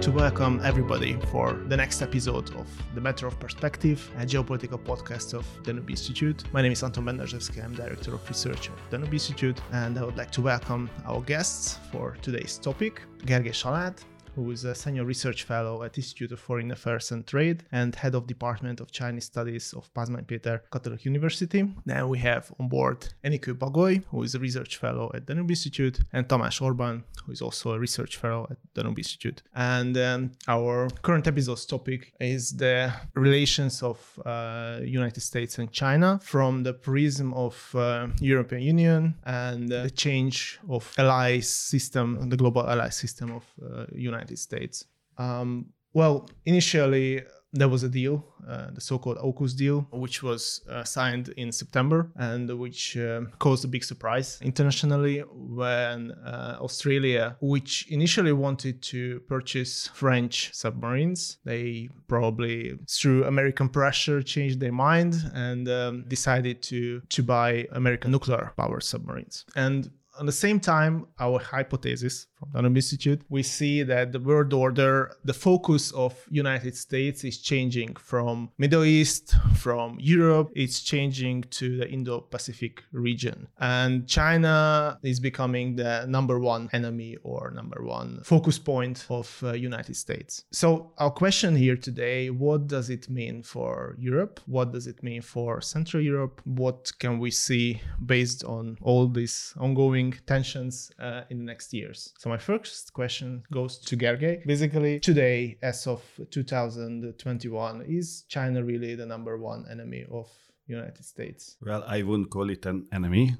like to welcome everybody for the next episode of The Matter of Perspective, a geopolitical podcast of the Danube Institute. My name is Anton Bendarzsevszkij, I'm Director of Research at the Danube Institute, and I would like to welcome our guests for today's topic, Gergely Salát, who is a senior research fellow at Institute of Foreign Affairs and Trade and head of Department of Chinese Studies of Pázmány Péter Catholic University. Then we have on board Enikő Bagoly, who is a research fellow at Danube Institute, and Tamás Orbán, who is also a research fellow at Danube Institute. And um, our current episode's topic is the relations of uh, United States and China from the prism of uh, European Union and uh, the change of allies system, the global ally system of uh, United United States. Um, well, initially there was a deal, uh, the so-called AUKUS deal, which was uh, signed in September and which uh, caused a big surprise internationally when uh, Australia, which initially wanted to purchase French submarines, they probably through American pressure changed their mind and um, decided to to buy American nuclear powered submarines. And at the same time, our hypothesis from Danube Institute, we see that the world order, the focus of United States is changing from Middle East, from Europe, it's changing to the Indo-Pacific region. And China is becoming the number one enemy or number one focus point of uh, United States. So our question here today, what does it mean for Europe? What does it mean for Central Europe? What can we see based on all these ongoing tensions uh, in the next years. So my first question goes to Gergely. Basically, today, as of 2021, is China really the number one enemy of United States? Well, I wouldn't call it an enemy.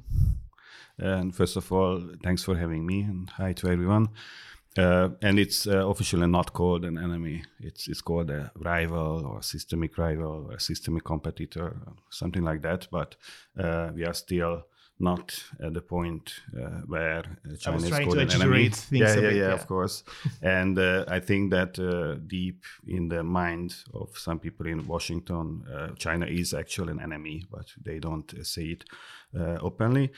And first of all, thanks for having me, and hi to everyone. Uh, and it's uh, officially not called an enemy. It's it's called a rival or systemic rival or a systemic competitor, something like that. But uh, we are still not at the point uh, where China is called an enemy. Yeah, yeah, yeah, yeah, of course. and uh, I think that uh, deep in the mind of some people in Washington, uh, China is actually an enemy, but they don't say it uh, openly.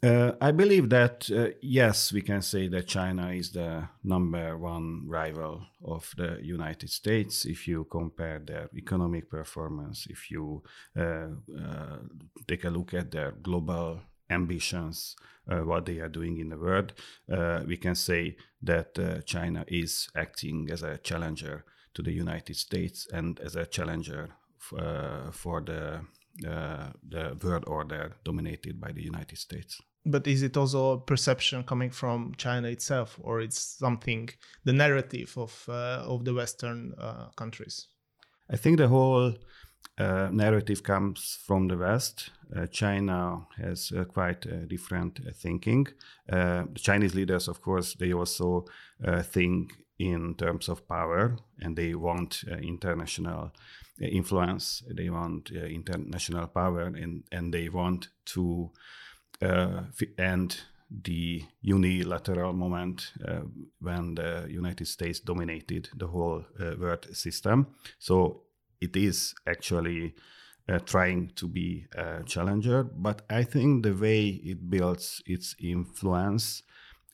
Uh, I believe that yes, we can say that China is the number one rival of the United States if you compare their economic performance, if you take a look at their global ambitions, uh, what they are doing in the world, uh, we can say that uh, China is acting as a challenger to the United States and as a challenger f- uh, for the uh, the world order dominated by the United States. But is it also a perception coming from China itself, or it's something the narrative of uh, of the Western countries? I think the whole uh, narrative comes from the West. Uh, China has uh, quite different uh, thinking. Uh, the Chinese leaders, of course, they also uh, think in terms of power and they want international influence. They want international power and, and they want to end the unilateral moment uh, when the United States dominated the whole uh, world system. So it is actually uh, trying to be a challenger. But I think the way it builds its influence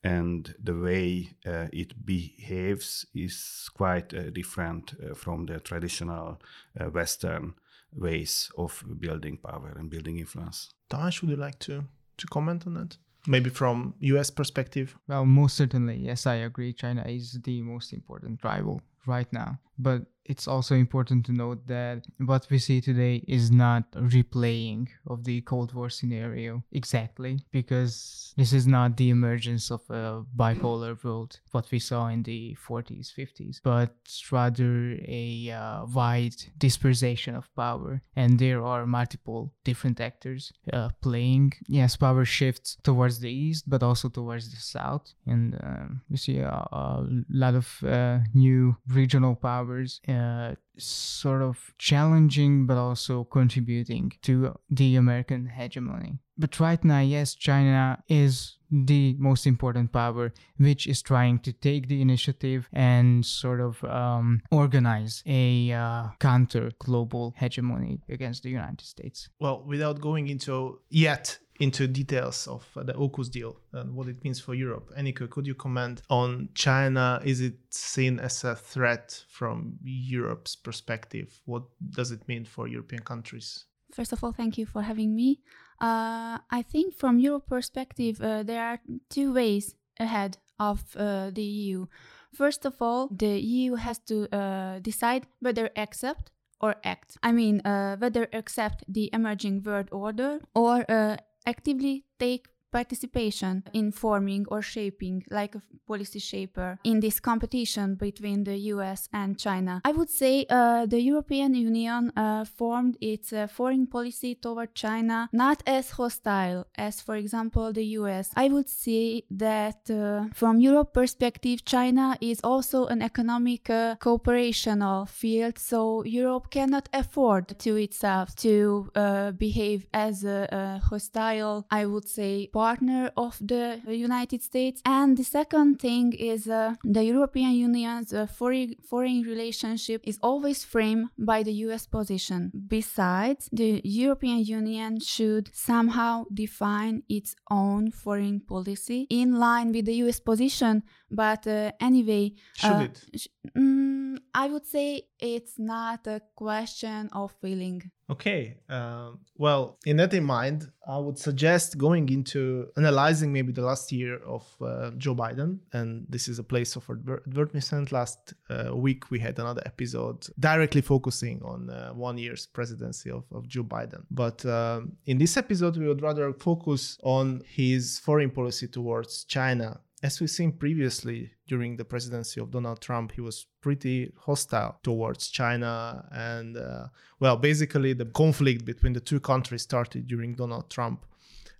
and the way uh, it behaves is quite uh, different uh, from the traditional uh, Western ways of building power and building influence. Tash, would you like to, to comment on that? Maybe from US perspective? Well, most certainly, yes, I agree. China is the most important rival right now. But it's also important to note that what we see today is not replaying of the Cold War scenario exactly, because this is not the emergence of a bipolar world, what we saw in the 40s, 50s, but rather a uh, wide dispersation of power. And there are multiple different actors uh, playing. Yes, power shifts towards the east, but also towards the south. And um, we see a, a lot of uh, new regional powers uh, sort of challenging but also contributing to the American hegemony. But right now, yes, China is the most important power, which is trying to take the initiative and sort of um, organize a uh, counter global hegemony against the United States. Well, without going into yet into details of the AUKUS deal and what it means for Europe. Enikő, could you comment on China? Is it seen as a threat from Europe's perspective? What does it mean for European countries? First of all, thank you for having me. Uh, I think from Europe perspective, uh, there are two ways ahead of uh, the EU. First of all, the EU has to uh, decide whether accept or act. I mean, uh, whether accept the emerging world order or uh, actively take participation in forming or shaping, like a policy shaper, in this competition between the US and China. I would say uh, the European Union uh, formed its uh, foreign policy toward China not as hostile as, for example, the US. I would say that uh, from Europe perspective, China is also an economic uh, cooperational field, so Europe cannot afford to itself to uh, behave as a, a hostile, I would say, partner of the United States. And the second thing is uh, the European Union's uh, foreign, foreign relationship is always framed by the US position. Besides, the European Union should somehow define its own foreign policy in line with the US position. But uh, anyway, Should uh, it? sh- mm, I would say it's not a question of feeling. Okay. Um, well, in that in mind, I would suggest going into analyzing maybe the last year of uh, Joe Biden. And this is a place of adver- advertisement. Last uh, week, we had another episode directly focusing on uh, one year's presidency of, of Joe Biden. But um, in this episode, we would rather focus on his foreign policy towards China as we've seen previously during the presidency of Donald Trump, he was pretty hostile towards China. And, uh, well, basically, the conflict between the two countries started during Donald Trump.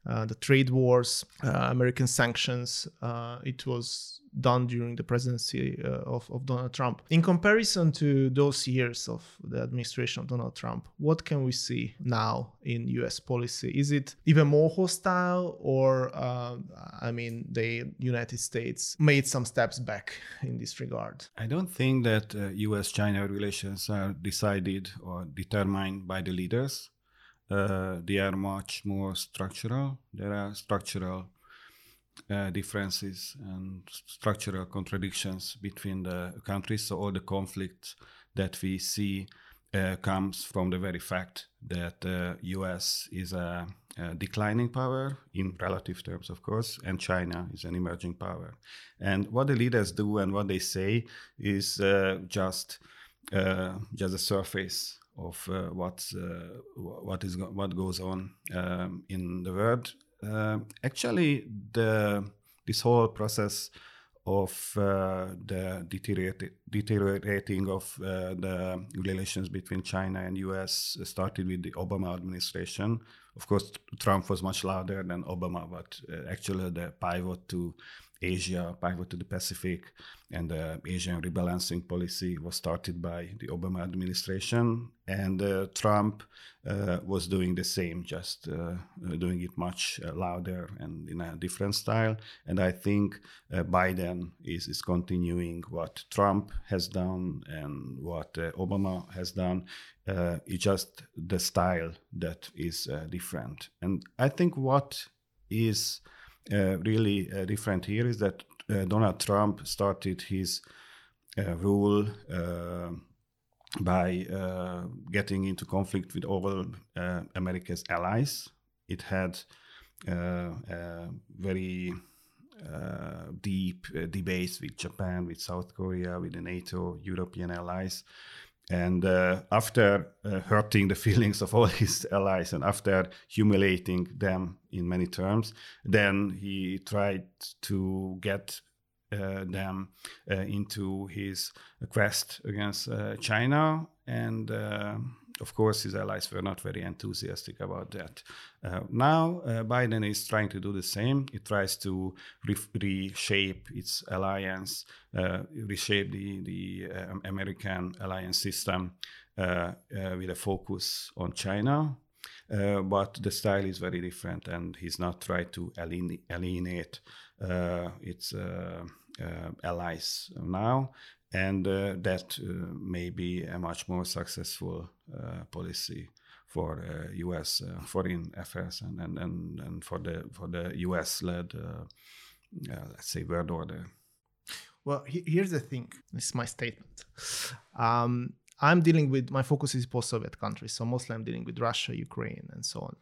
Uh, the trade wars, uh, American sanctions, uh, it was done during the presidency uh, of, of Donald Trump. In comparison to those years of the administration of Donald Trump, what can we see now in US policy? Is it even more hostile, or, um, I mean, the United States made some steps back in this regard? I don't think that uh, US China relations are decided or determined by the leaders. Uh, they are much more structural. There are structural uh, differences and structural contradictions between the countries. So all the conflict that we see uh, comes from the very fact that the US is a, a, declining power in relative terms, of course, and China is an emerging power. And what the leaders do and what they say is uh, just uh, just a surface of uh, what's uh, what is go- what goes on um, in the world. Uh, actually, the this whole process of uh, the deteriorati- deteriorating of uh, the relations between China and US started with the Obama administration. Of course, Trump was much louder than Obama, but uh, actually the pivot to Asia, pivot to the Pacific, and the Asian rebalancing policy was started by the Obama administration. And uh, Trump uh, was doing the same, just uh, doing it much uh, louder and in a different style. And I think uh, Biden is, is continuing what Trump has done and what uh, Obama has done. it's just the style that is different. And I think what is uh, really uh, different here is that uh, Donald Trump started his rule by getting into conflict with all America's allies. It had very uh, deep uh, debates with Japan, with South Korea, with the NATO, European allies. And uh, after uh, hurting the feelings of all his allies and after humiliating them in many terms, then he tried to get uh, them uh, into his quest against uh, China. And uh, of course, his allies were not very enthusiastic about that. Uh, now, uh, Biden is trying to do the same. He tries to re- reshape its alliance, uh, reshape the, the um, American alliance system with a focus on China. Uh, but the style is very different, and he's not trying to alienate uh, its uh, allies now, and that may be a much more successful policy for uh, U.S. Uh, foreign affairs and, and, and, and for the for the U.S.-led, uh, let's say, world order. Well, he- here's the thing. This is my statement. Um, I'm dealing with my focus is post-Soviet countries, so mostly I'm dealing with Russia, Ukraine, and so on.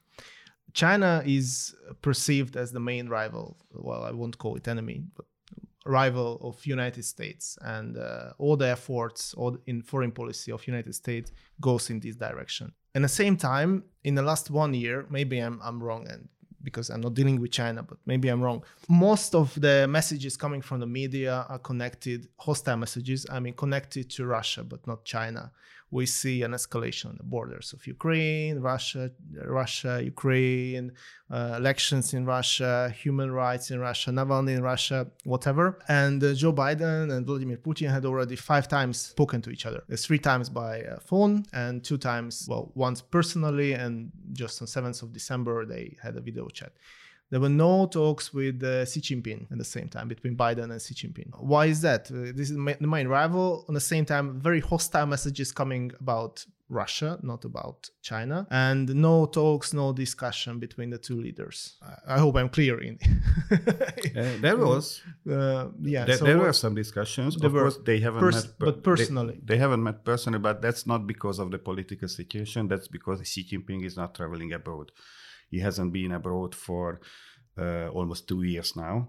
China is perceived as the main rival. Well, I won't call it enemy, but rival of United States, and uh, all the efforts all in foreign policy of United States goes in this direction. At the same time, in the last one year, maybe I'm I'm wrong, and because I'm not dealing with China, but maybe I'm wrong. Most of the messages coming from the media are connected, hostile messages, I mean, connected to Russia, but not China we see an escalation on the borders of Ukraine, Russia, Russia, Ukraine, uh, elections in Russia, human rights in Russia, Navalny in Russia, whatever. And uh, Joe Biden and Vladimir Putin had already five times spoken to each other. It's three times by uh, phone and two times, well, once personally, and just on 7th of December they had a video chat. There were no talks with uh, Xi Jinping at the same time between Biden and Xi Jinping. Why is that? Uh, this is the main rival. On the same time, very hostile messages coming about Russia, not about China, and no talks, no discussion between the two leaders. I, I hope I'm clear. In uh, there was, uh, yeah, there, so there wers some discussions. There of were course, they haven't pers- met, per- but personally. they, they haven't met personally. But that's not because of the political situation. That's because Xi Jinping is not traveling abroad. He hasn't been abroad for uh, almost two years now.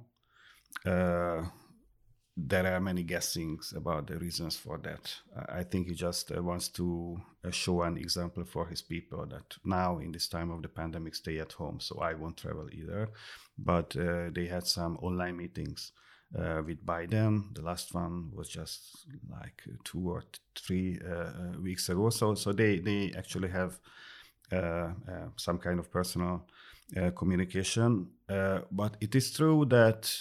There are many guessings about the reasons for that. I think he just uh, wants to uh, show an example for his people that now, in this time of the pandemic, stay at home. So I won't travel either. But uh, they had some online meetings uh, with Biden. The last one was just like two or three uh, uh, weeks ago. So, so they they actually have some kind of personal communication. But it is true that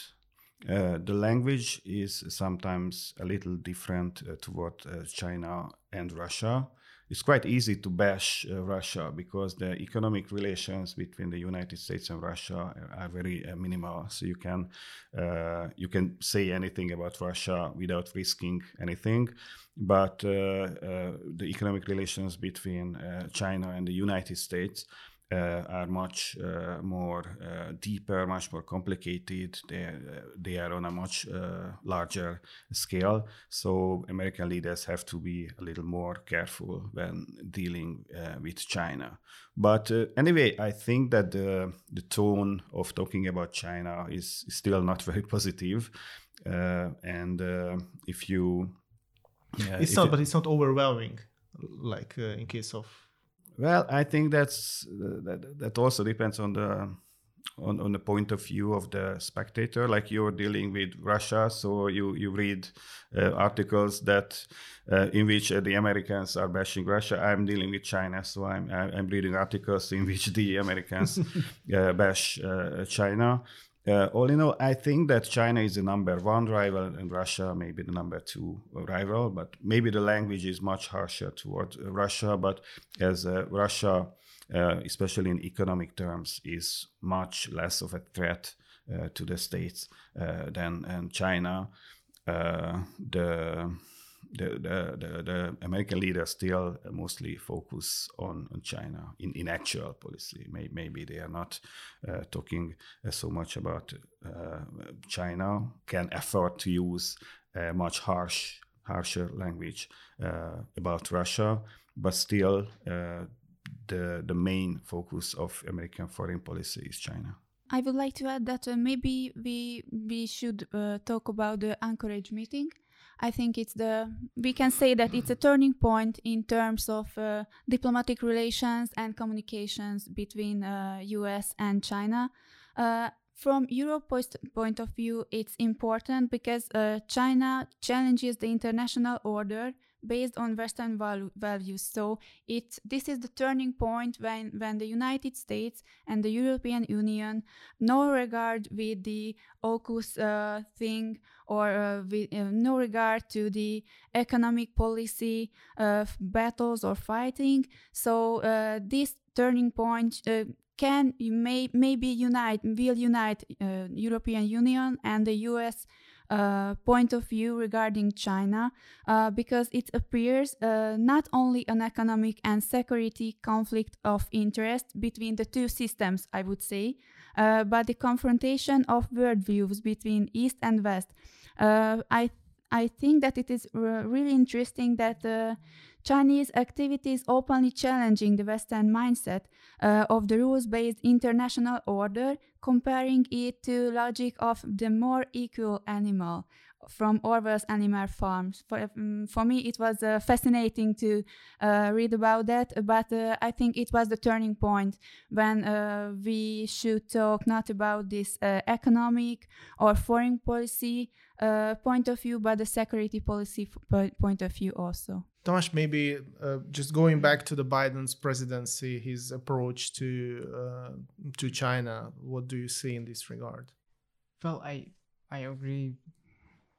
uh, the language is sometimes a little different uh, toward uh, China and Russia. It's quite easy to bash uh, Russia because the economic relations between the United States and Russia are very uh, minimal. So you can uh, you can say anything about Russia without risking anything. But uh, uh, the economic relations between uh, China and the United States uh, are much uh, more uh, deeper, much more complicated. They uh, they are on a much uh, larger scale. So American leaders have to be a little more careful when dealing uh, with China. But uh, anyway, I think that the the tone of talking about China is still not very positive. Uh, and uh, if you uh, it's if not, you- but it's not overwhelming, like uh, in case of well, I think that's uh, that, that also depends on the on, on the point of view of the spectator. Like you're dealing with Russia, so you you read uh, articles that uh, in which uh, the Americans are bashing Russia. I'm dealing with China, so I'm I'm reading articles in which the Americans uh, bash uh, China. Uh, all in all, I think that China is the number one rival and Russia maybe the number two rival, but maybe the language is much harsher toward uh, Russia. But as uh, Russia, uh, especially in economic terms, is much less of a threat uh, to the states uh, than China, the the, the, the, the American leaders still mostly focus on, on China in, in actual policy. May, maybe they are not uh, talking uh, so much about uh, China, can afford to use a much harsh, harsher language uh, about Russia, but still uh, the, the main focus of American foreign policy is China. I would like to add that uh, maybe we we should uh, talk about the Anchorage meeting. I think it's the we can say that it's a turning point in terms of uh, diplomatic relations and communications between uh, U.S. and China. Uh, from Europe post- point of view, it's important because uh, China challenges the international order based on Western val- values. So it this is the turning point when when the United States and the European Union no regard with the AUKUS uh, thing or uh, with, uh, no regard to the economic policy of battles or fighting. So uh, this turning point uh, can may maybe unite will unite uh, European Union and the U.S. uh, point of view regarding China uh, because it appears uh, not only an economic and security conflict of interest between the two systems, I would say, uh, but the confrontation of worldviews between East and West. Uh, I I think that it is really interesting that uh, Chinese activities openly challenging the Western mindset uh, of the rules-based international order, comparing it to logic of the more equal animal from Orwell's Animal Farms. For, um, for me, it was uh, fascinating to uh, read about that, but uh, I think it was the turning point when uh, we should talk not about this uh, economic or foreign policy uh, point of view, but the security policy point of view also. Tamás, maybe just going back to the Biden's presidency, his approach to to China. What do you see in this regard? Well, I I agree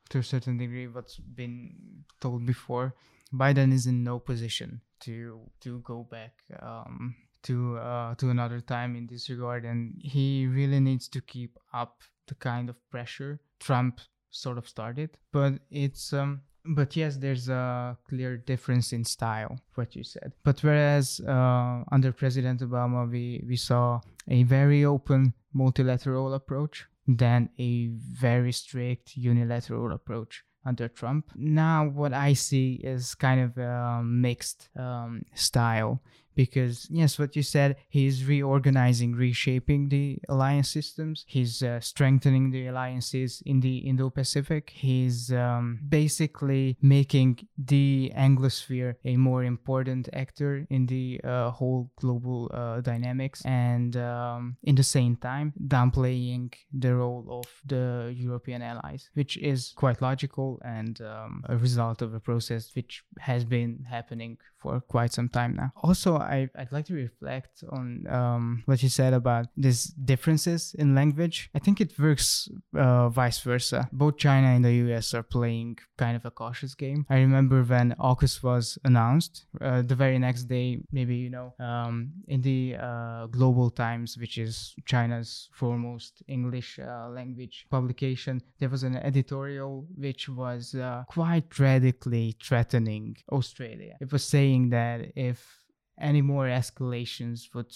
to a certain degree what's been told before. Biden is in no position to to go back um, to uh, to another time in this regard, and he really needs to keep up the kind of pressure Trump sort of started. But it's um, but yes, there's a clear difference in style, what you said. But whereas uh, under President Obama, we, we saw a very open multilateral approach, then a very strict unilateral approach under Trump. Now, what I see is kind of a mixed um, style because yes what you said he's reorganizing reshaping the alliance systems. He's uh, strengthening the alliances in the indo-pacific. He's um, basically making the anglosphere a more important actor in the uh, whole global uh, dynamics. And um, in the same time downplaying the role of the european allies which is quite logical and um, a result of a process which has been happening for quite some time now. Also I, I'd like to reflect on um, what you said about these differences in language. I think it works uh, vice versa. Both China and the US are playing kind of a cautious game. I remember when AUKUS was announced, uh, the very next day, maybe you know, um, in the uh, Global Times, which is China's foremost English uh, language publication, there was an editorial which was uh, quite radically threatening Australia. It was saying that if any more escalations would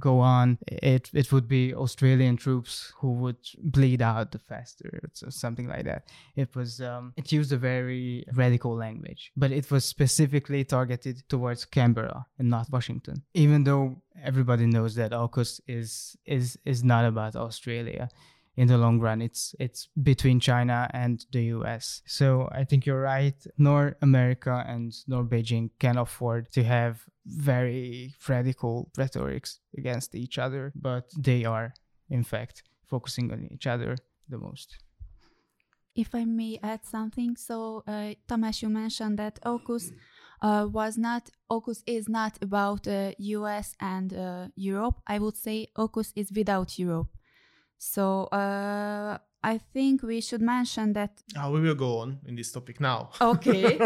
go on, it it would be Australian troops who would bleed out the faster, or something like that. It was um, it used a very radical language, but it was specifically targeted towards Canberra and not Washington. Even though everybody knows that AUKUS is is is not about Australia in the long run it's it's between china and the us so i think you're right. Nor america and nor beijing can afford to have very radical rhetorics against each other but they are in fact focusing on each other the most. If i may add something so uh, Tamás you mentioned that AUKUS uh, was not AUKUS is not about uh, us and uh, europe. I would say AUKUS is without europe so uh, I think we should mention that. Uh, we will go on in this topic now. Okay.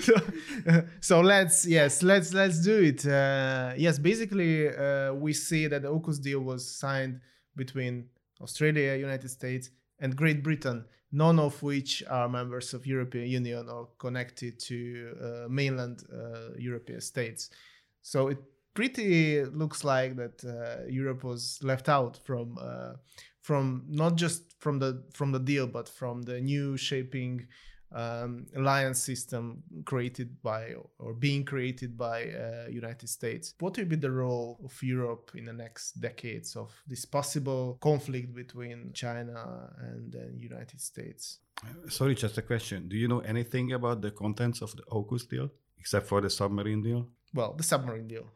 so, so, let's yes let's let's do it. Uh, yes, basically uh, we see that the AUKUS deal was signed between Australia, United States, and Great Britain, none of which are members of European Union or connected to uh, mainland uh, European states. So it pretty looks like that uh, Europe was left out from uh, from not just from the from the deal, but from the new shaping um, alliance system created by or being created by uh, United States. What will be the role of Europe in the next decades of this possible conflict between China and the United States? Sorry, just a question. Do you know anything about the contents of the AUKUS deal, except for the submarine deal? Well, the submarine deal.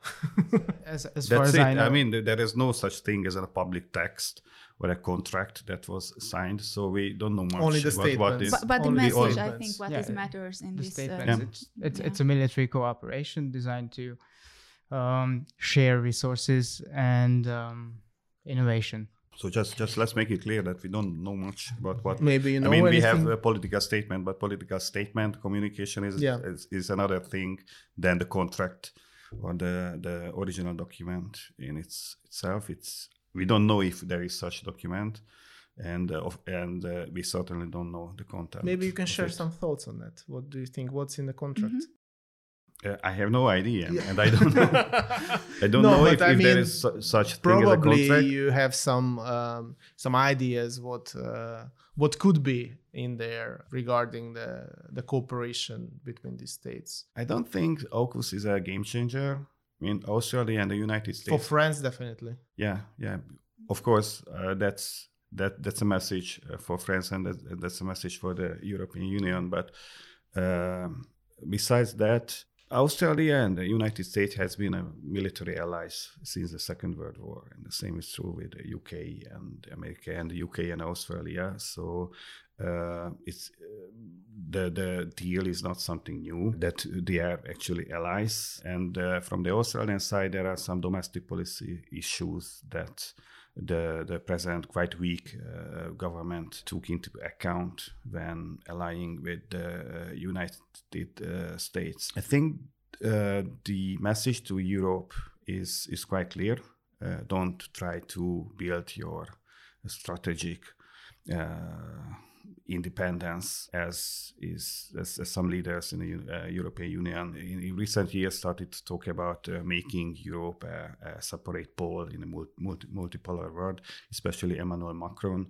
as, as far as it. I know, I mean, there is no such thing as a public text or a contract that was signed, so we don't know much. Only the what, what is but, but the message, the I think, what Yeah, is matters in the this. statements. Uh, It's it's, Yeah. it's a military cooperation designed to um, share resources and um, innovation. So just just let's make it clear that we don't know much about what. Maybe you know I mean, we have a political statement, but political statement communication is, Yeah. is is another thing than the contract or the the original document in its itself. It's we don't know if there is such document. and uh, of, and uh, we certainly don't know the content. Maybe you can share it. some thoughts on that. What do you think? What's in the contract? Uh, I have no idea, Yeah. and I don't know. I don't No, know if, I if mean, is su- such thing as a Probably contract. you have some um, some ideas what uh, what could be in there regarding the the cooperation between these states. I don't think AUKUS is a game changer. in Australia and the United States. For France, definitely. yeah, yeah. Of course, uh, that's that that's a message uh, for France, and that, that's a message for the European Union. But um, besides that, Australia and the United States has been a military allies since the Second World War, and the same is true with the UK and America and the UK and Australia. So uh, it's uh, the the deal is not something new that they are actually allies and uh, from the australian side there are some domestic policy issues that the the present quite weak uh, government took into account when allying with the uh, united uh, states. I think uh, the message to europe is is quite clear. Uh, don't try to build your strategic uh, independence as is as, as some leaders in the uh, European Union in, in recent years started to talk about uh, making Europe a, a separate pole in a multi, multi, multipolar world, especially Emmanuel Macron.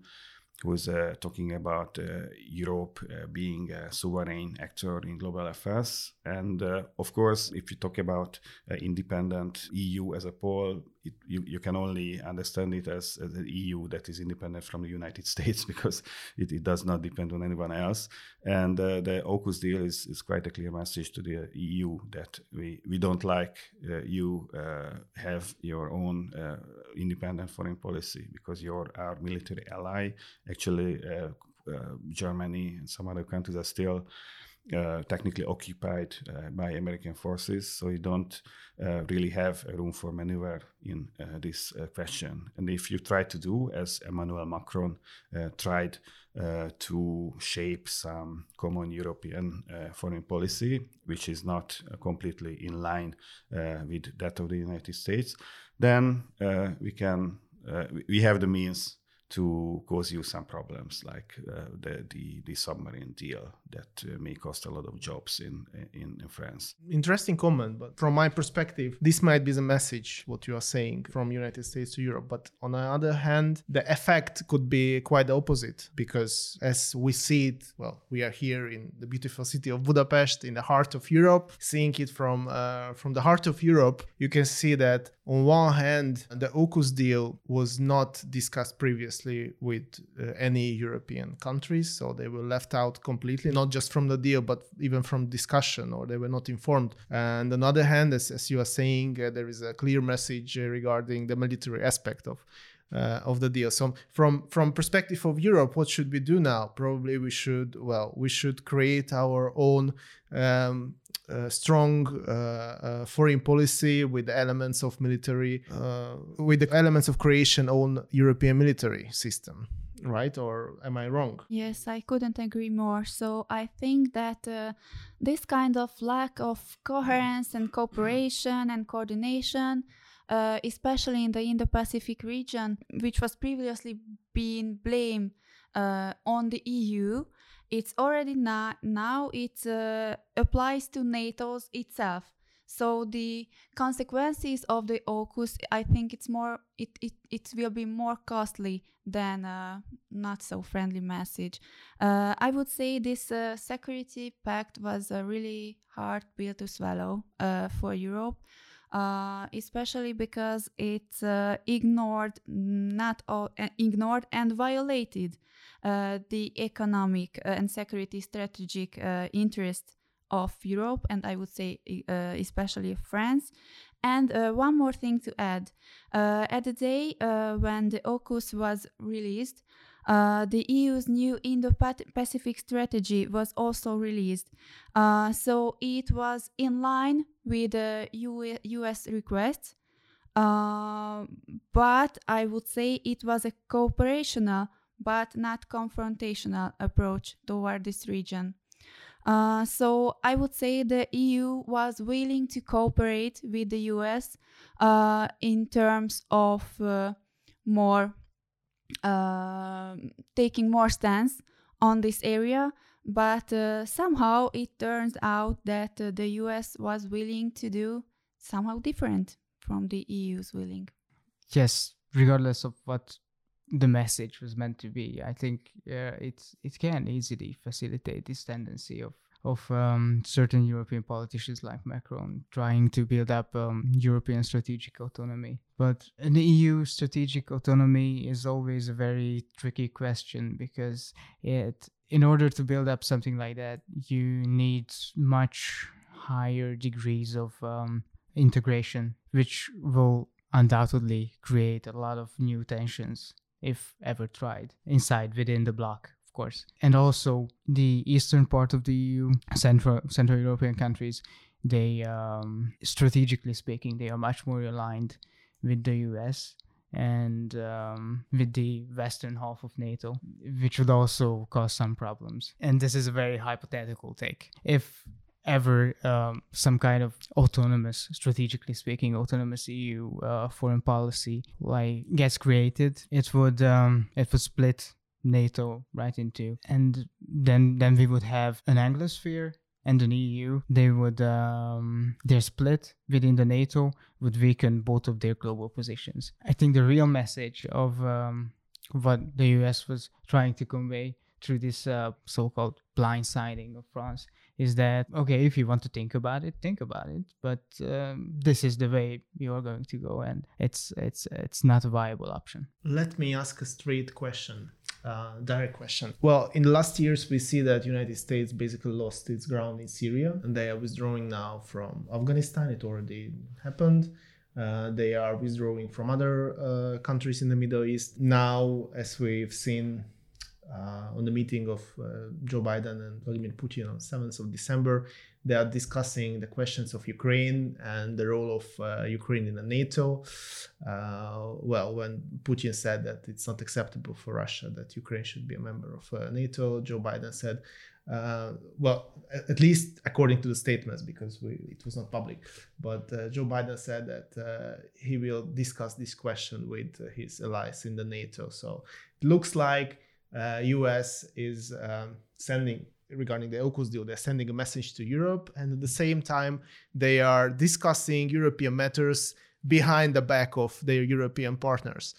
Was uh, talking about uh, Europe uh, being a sovereign actor in global affairs. And of course, if you talk about independent EU as a pole, it, you, you can only understand it as, as an EU that is independent from the United States because it, it does not depend on anyone else. And uh, the AUKUS deal is, is quite a clear message to the EU that we, we don't like uh, you uh, have your own independent foreign policy because you're our military ally. Actually, uh, uh, Germany and some other countries are still uh, technically occupied uh, by American forces, so you don't uh, really have a room for maneuver in uh, this question. And if you try to do, as Emmanuel Macron tried to shape some common European foreign policy, which is not completely in line with that of the United States, then uh, we can uh, we- we have the means to cause you some problems like uh, the, the the submarine deal that uh, may cost a lot of jobs in in, in France. Interesting comment, but from my perspective, this might be the message what you are saying from United States to Europe. But on the other hand, the effect could be quite the opposite because as we see it, well, we are here in the beautiful city of Budapest, in the heart of Europe. Seeing it from uh, from the heart of Europe, you can see that on one hand, the AUKUS deal was not discussed previously with uh, any European countries, so they were left out completely, not just from the deal, but even from discussion, or they were not informed. And on the other hand, as, as you are saying, uh, there is a clear message uh, regarding the military aspect of uh, of the deal. So from from perspective of Europe, what should we do now? Probably we should well we should create our own um, uh, strong uh, uh, foreign policy with elements of military uh, with the elements of creation own European military system. Right, or am I wrong? Yes, I couldn't agree more. So I think that uh, this kind of lack of coherence and cooperation and coordination, uh, especially in the Indo-Pacific region, which was previously being blamed uh, on the EU, it's already not now it uh, applies to NATO's itself. So the consequences of the AUKUS, I think it's more it, it, it will be more costly than a not so friendly message. Uh, I would say this uh, security pact was a really hard pill to swallow uh, for Europe. Uh, especially because it uh, ignored not all, uh, ignored and violated uh, the economic uh, and security strategic interest of Europe, and I would say especially France. And one more thing to add: at the day when the AUKUS was released, uh, the EU's new Indo-Pacific strategy was also released. Uh, so it was in line with the US requests, uh, but I would say it was a cooperational but not confrontational approach toward this region. Uh, so I would say the EU was willing to cooperate with the US uh, in terms of uh, more taking more stance on this area. But uh, somehow it turns out that uh, the US was willing to do somehow different from the EU's willing. Yes, regardless of what the message was meant to be, I think uh, it's it can easily facilitate this tendency of of um, certain European politicians like Macron trying to build up um, European strategic autonomy. But an EU strategic autonomy is always a very tricky question because it, in order to build up something like that, you need much higher degrees of um, integration, which will undoubtedly create a lot of new tensions if ever tried inside within the bloc course. And also the eastern part of the EU, Central Central European countries, they um, strategically speaking, they are much more aligned with the US and um, with the western half of NATO, which would also cause some problems. And this is a very hypothetical take. If ever um, some kind of autonomous, strategically speaking, autonomous EU uh, foreign policy like gets created, it would um, it would split NATO right into, and then then we would have an Anglosphere and an EU. They would um, their split within the NATO would weaken both of their global positions. I think the real message of um, what the US was trying to convey through this uh, so-called blindsiding of France is that okay if you want to think about it think about it but um, this is the way you're going to go and it's it's it's not a viable option let me ask a straight question uh, direct question. Well, in the last years, we see that United States basically lost its ground in Syria, and they are withdrawing now from Afghanistan. It already happened. Uh, they are withdrawing from other uh, countries in the Middle East. Now, as we've seen uh, on the meeting of uh, Joe Biden and Vladimir Putin on 7th of December, they are discussing the questions of Ukraine and the role of uh, Ukraine in the NATO. Uh, well, when Putin said that it's not acceptable for Russia that Ukraine should be a member of uh, NATO, Joe Biden said, uh, well, at least according to the statements, because we, it was not public, but Joe Biden said that he will discuss this question with his allies in the NATO. So it looks like US is um, sending regarding the AUKUS deal. They're sending a message to Europe, and at the same time, they are discussing European matters behind the back of their European partners.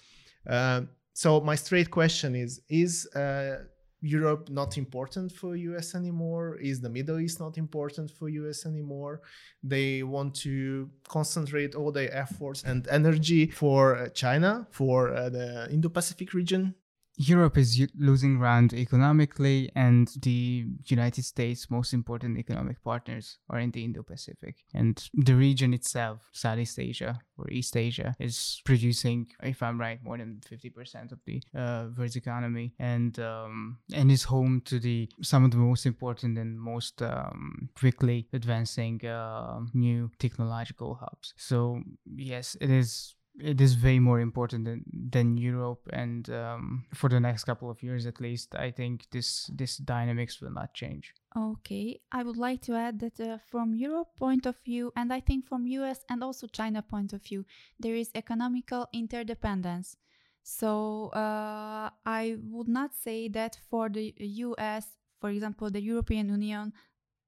Uh, so my straight question is: Is uh, Europe not important for US anymore? Is the Middle East not important for US anymore? They want to concentrate all their efforts and energy for uh, China, for uh, the Indo-Pacific region. Europe is losing ground economically, and the United States' most important economic partners are in the Indo Pacific. And the region itself, Southeast Asia or East Asia, is producing, if I'm right, more than 50% of the uh, world's economy and um, and is home to the some of the most important and most um, quickly advancing uh, new technological hubs. So, yes, it is it is way more important than, than Europe, and um, for the next couple of years at least, I think this this dynamics will not change. Okay, I would like to add that uh, from Europe point of view, and I think from US and also China point of view, there is economical interdependence. So uh, I would not say that for the US, for example, the European Union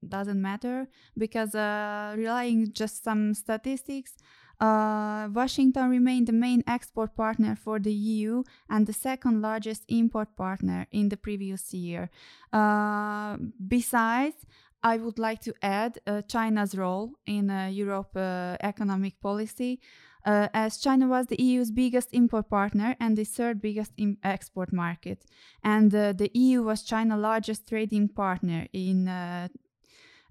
doesn't matter because uh, relying just some statistics uh, Washington remained the main export partner for the EU and the second largest import partner in the previous year. Uh, besides, I would like to add uh, China's role in uh, Europe uh, economic policy. Uh, as China was the EU's biggest import partner and the third biggest export market. And the EU was China's largest trading partner in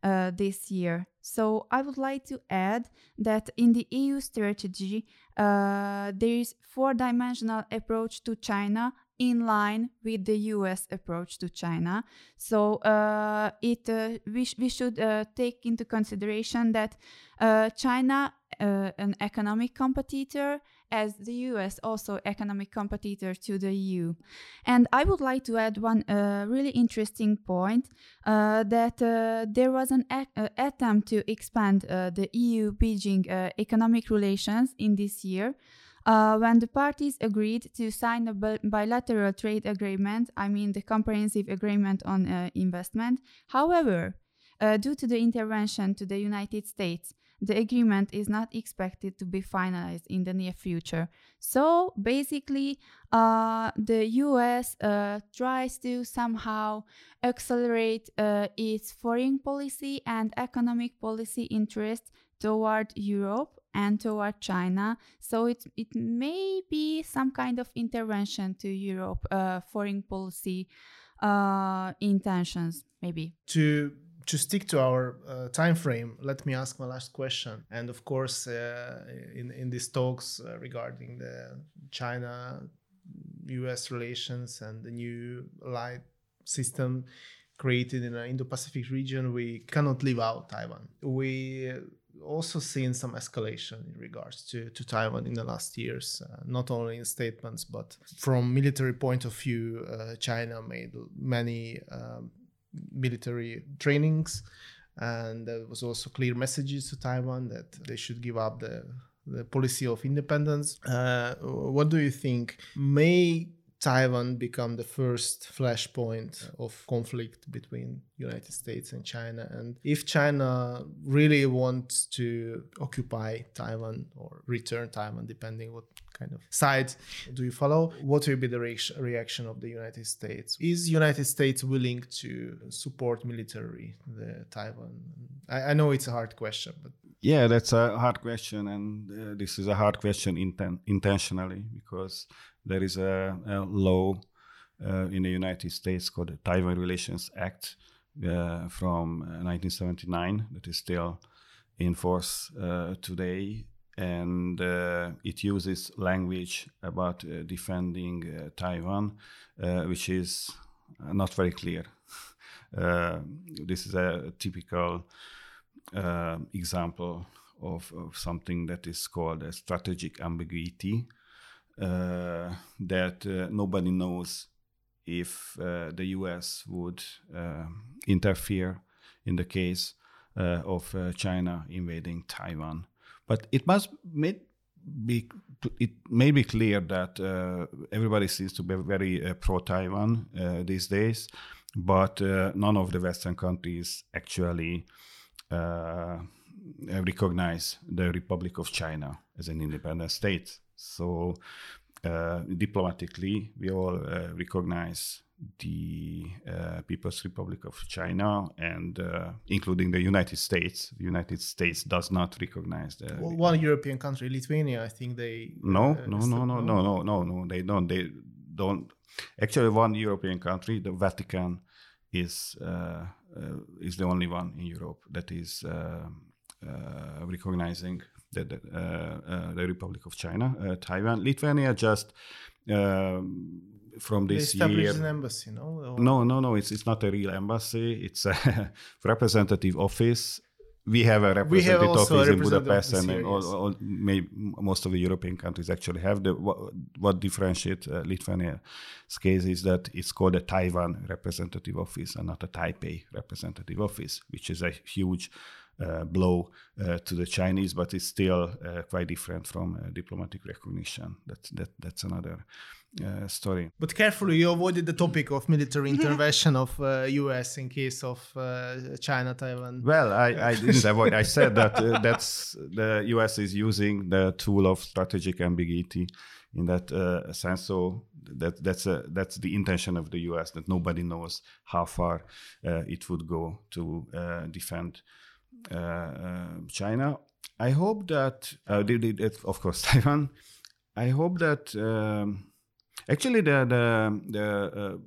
uh, this year. So I would like to add that in the EU strategy, uh, there is four-dimensional approach to China in line with the US approach to China. So uh, it uh, we, sh- we should uh, take into consideration that uh, China, uh, an economic competitor, as the US also economic competitor to the EU. And I would like to add one uh, really interesting point uh, that uh, there was an attempt to expand uh, the EU Beijing uh, economic relations in this year. Uh, when the parties agreed to sign a bi- bilateral trade agreement, I mean the comprehensive agreement on investment, however, due to the intervention to the United States, the agreement is not expected to be finalized in the near future. So basically, uh, the US uh, tries to somehow accelerate uh, its foreign policy and economic policy interests toward Europe and toward China. So it it may be some kind of intervention to Europe uh, foreign policy uh, intentions, maybe. To to stick to our uh, time frame, let me ask my last question. And of course, uh, in in these talks uh, regarding the China-U.S. relations and the new allied system created in the Indo-Pacific region, we cannot leave out Taiwan. We also seen some escalation in regards to, to Taiwan in the last years, uh, not only in statements, but from military point of view, uh, China made many um, military trainings and there was also clear messages to taiwan that they should give up the the policy of independence. Uh, what do you think may taiwan become the first flashpoint of conflict between united states and china. And if china really wants to occupy taiwan or return taiwan depending what kind of side do you follow what will be the re- reaction of the united states? Is united states willing to support military the taiwan? I, I know it's a hard question but yeah that's a hard question and uh, this is a hard question inten- intentionally because there is a, a law uh, in the united states called the taiwan relations act uh, from 1979 that is still in force uh, today and uh, it uses language about uh, defending uh, Taiwan, which is not very clear. this is a typical example of, of, something that is called a strategic ambiguity. That nobody knows if the US would interfere in the case uh, of uh, China invading Taiwan. But it must be it may be clear that uh, everybody seems to be very uh, pro Taiwan uh, these days, but uh, none of the Western countries actually uh, recognize the Republic of China as an independent state. So uh, diplomatically, we all recognize the uh, People's Republic of China and uh, including the United States. The United States does not recognize the well, one European country, Lithuania. I think they no, uh, no, no, no, no, no, no, no. They don't. They don't. Actually, one European country, the Vatican, is uh, uh, is the only one in Europe that is uh, recognizing the the, the, Republic of China, Taiwan. Lithuania just. Um, from this they year. an embassy, no? Or... No, no, no. It's it's not a real embassy. It's a representative office. We have a representative have office in Budapest, and here, all, all, may, most of the European countries actually have the. What, what differentiates uh, Lithuania's case is that it's called a Taiwan representative office and not a Taipei representative office, which is a huge uh, blow uh, to the Chinese, but it's still uh, quite different from uh, diplomatic recognition. That's that that's another uh, story. But carefully, you avoided the topic of military intervention of U.S. in case of China Taiwan. Well, I, I didn't avoid. I said that that's the U.S. is using the tool of strategic ambiguity in that uh, sense. So that that's a, that's the intention of the U.S. that nobody knows how far uh, it would go to uh, defend China. I hope that of course Taiwan. I hope that. Um, Actually, the the the,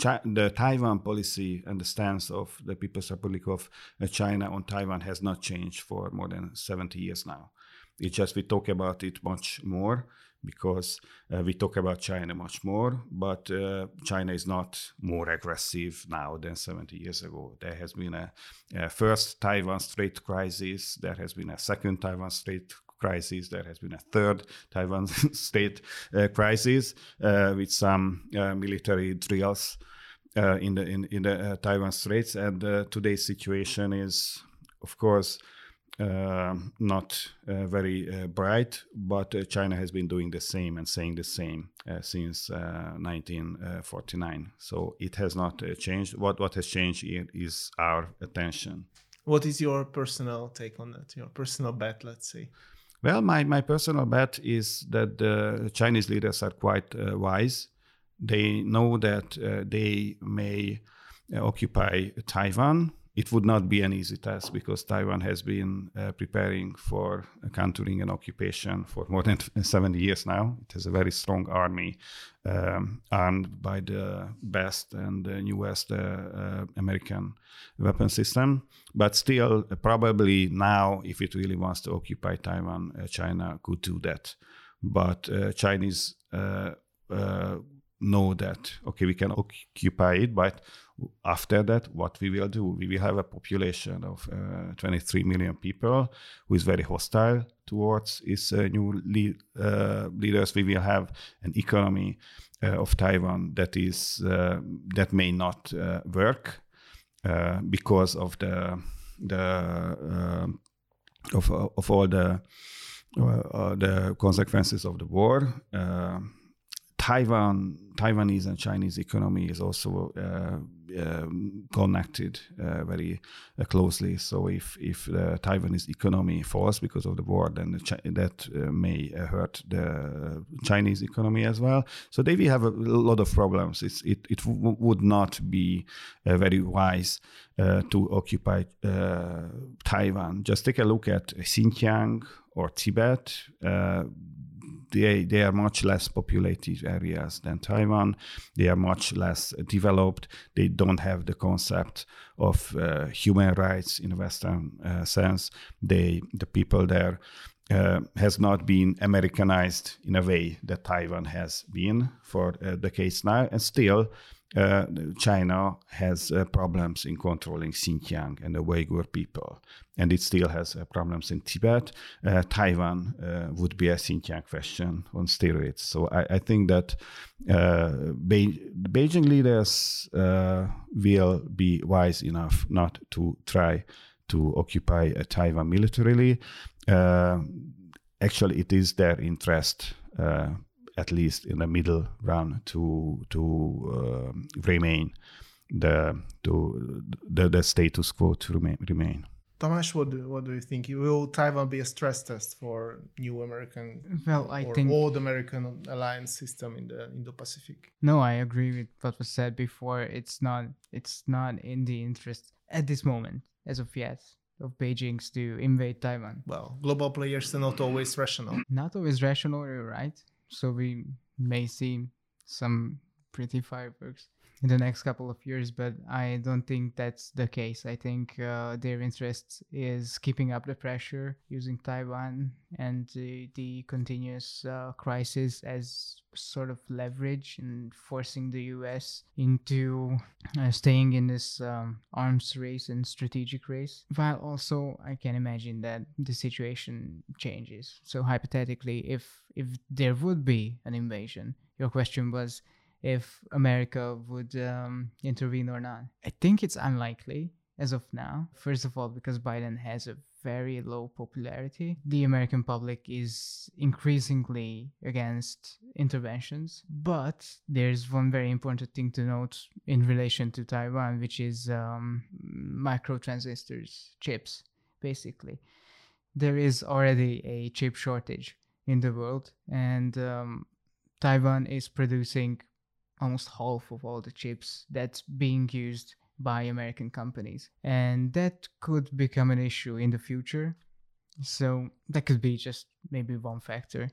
uh, the Taiwan policy and the stance of the People's Republic of uh, China on Taiwan has not changed for more than 70 years now. It's just we talk about it much more because uh, we talk about China much more, but uh, China is not more aggressive now than 70 years ago. There has been a, a, first Taiwan Strait crisis, there has been a second Taiwan Strait crisis. There has been a third Taiwan state uh, crisis uh, with some uh, military drills uh, in the in, in the Taiwan Straits. And today's situation is, of course, not uh, very uh, bright, but uh, China has been doing the same and saying the same uh, since 1949. So it has not changed. What what has changed is our attention. What is your personal take on that? Your personal bet, let's say. Well, my, my personal bet is that the Chinese leaders are quite uh, wise. They know that uh, they may uh, occupy Taiwan. It would not be an easy task because Taiwan has been uh, preparing for countering an occupation for more than 70 years now. It has a very strong army um, armed by the best and the newest uh, uh, American weapon system. But still, probably now, if it really wants to occupy Taiwan, China could do that. But Chinese know that okay we can occupy it but after that what we will do we will have a population of uh, 23 million people who is very hostile towards its uh, new le- uh, leaders. We will have an economy uh, of taiwan that is uh, that may not uh, work because of the the of, of all the the consequences of the war Taiwan, Taiwanese and Chinese economy is also uh, uh, connected uh, very uh, closely. So if if the Taiwanese economy falls because of the war, then the that uh, may uh, hurt the Chinese economy as well. So they will have a lot of problems. It's, it it would not be very wise to occupy Taiwan. Just take a look at Xinjiang or Tibet they, they are much less populated areas than Taiwan. They are much less developed. They don't have the concept of uh, human rights in a Western uh, sense. They, the people there uh, has not been Americanized in a way that Taiwan has been for uh, decades now, and still uh, China has uh, problems in controlling Xinjiang and the Uyghur people, and it still has uh, problems in Tibet. Uh, Taiwan uh, would be a Xinjiang question on steroids. So I, I think that Be- Beijing leaders will be wise enough not to try to occupy Taiwan militarily. actually, it is their interest at least in the middle run to to uh, remain the to the, the status quo to remain remain. Tamás, what do, what do you think? Will Taiwan be a stress test for new American, well, I or think old American alliance system in the Indo-Pacific? No, I agree with what was said before. It's not it's not in the interest at this moment, as of yet, of Beijing's to invade Taiwan. Well, global players are not always rational. Not always rational, you're right? So we may see some pretty fireworks in the next couple of years, but I don't think that's the case. I think uh, their interest is keeping up the pressure using Taiwan and the, the continuous uh, crisis as sort of leverage and forcing the US into uh, staying in this um, arms race and strategic race. While also, I can imagine that the situation changes. So hypothetically, if if there would be an invasion, your question was if America would um, intervene or not. I think it's unlikely as of now. First of all, because Biden has a very low popularity, the American public is increasingly against interventions. But there's one very important thing to note in relation to Taiwan, which is um, microtransistors, chips, basically. There is already a chip shortage in the world, and um, Taiwan is producing almost half of all the chips that's being used by American companies. And that could become an issue in the future. So that could be just maybe one factor,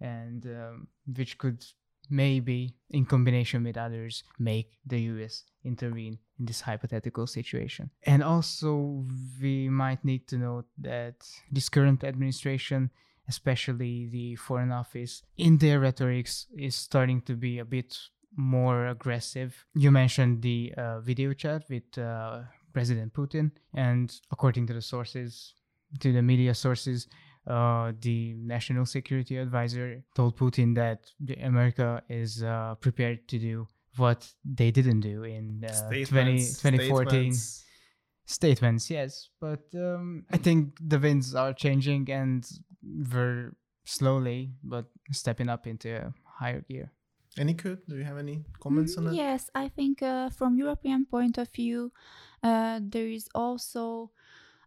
and um, which could maybe, in combination with others, make the US intervene in this hypothetical situation. And also, we might need to note that this current administration, especially the Foreign Office, in their rhetorics, is starting to be a bit more aggressive. You mentioned the uh, video chat with uh, President Putin, and according to the sources, to the media sources, uh, the national security advisor told Putin that America is uh, prepared to do what they didn't do in uh, 20, 2014. Statements. state winds, yes, but um, I think the winds are changing and we're slowly but stepping up into a higher gear. Enikő, do you have any comments on that? Yes, I think uh, from European point of view, uh, there is also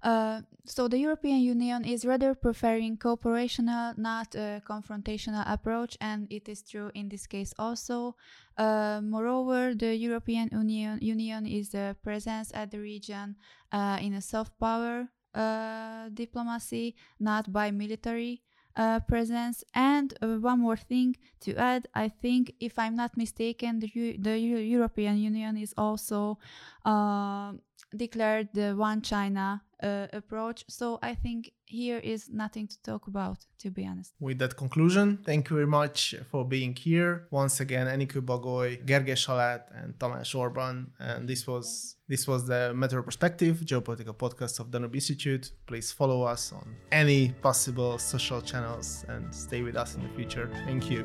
uh, so the European Union is rather preferring cooperational, not a confrontational approach, and it is true in this case also. Uh, moreover, the European Union Union is a presence at the region uh, in a soft power uh, diplomacy, not by military uh, presence. And uh, one more thing to add, I think, if I'm not mistaken, the, Eu- the Eu- European Union is also uh, declared the one China uh, approach. So I think here is nothing to talk about, to be honest. With that conclusion, thank you very much for being here. Once again, Enikő Bagoly, Gergely Salát, and Tamás Orbán. And this was this was the Metro Perspective, geopolitical podcast of Danube Institute. Please follow us on any possible social channels and stay with us in the future. Thank you.